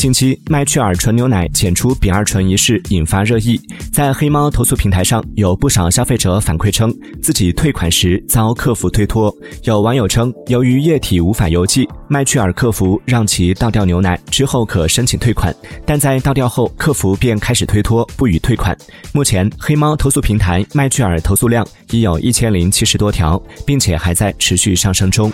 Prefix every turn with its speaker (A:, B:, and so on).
A: 近期麦趣尔纯牛奶检出丙二醇一事引发热议在黑猫投诉平台上有不少消费者反馈称自己退款时遭客服推脱有网友称由于液体无法邮寄麦趣尔客服让其倒掉牛奶之后可申请退款。但在倒掉后客服便开始推脱不予退款。目前黑猫投诉平台麦趣尔投诉量已有一千零七十多条并且还在持续上升中。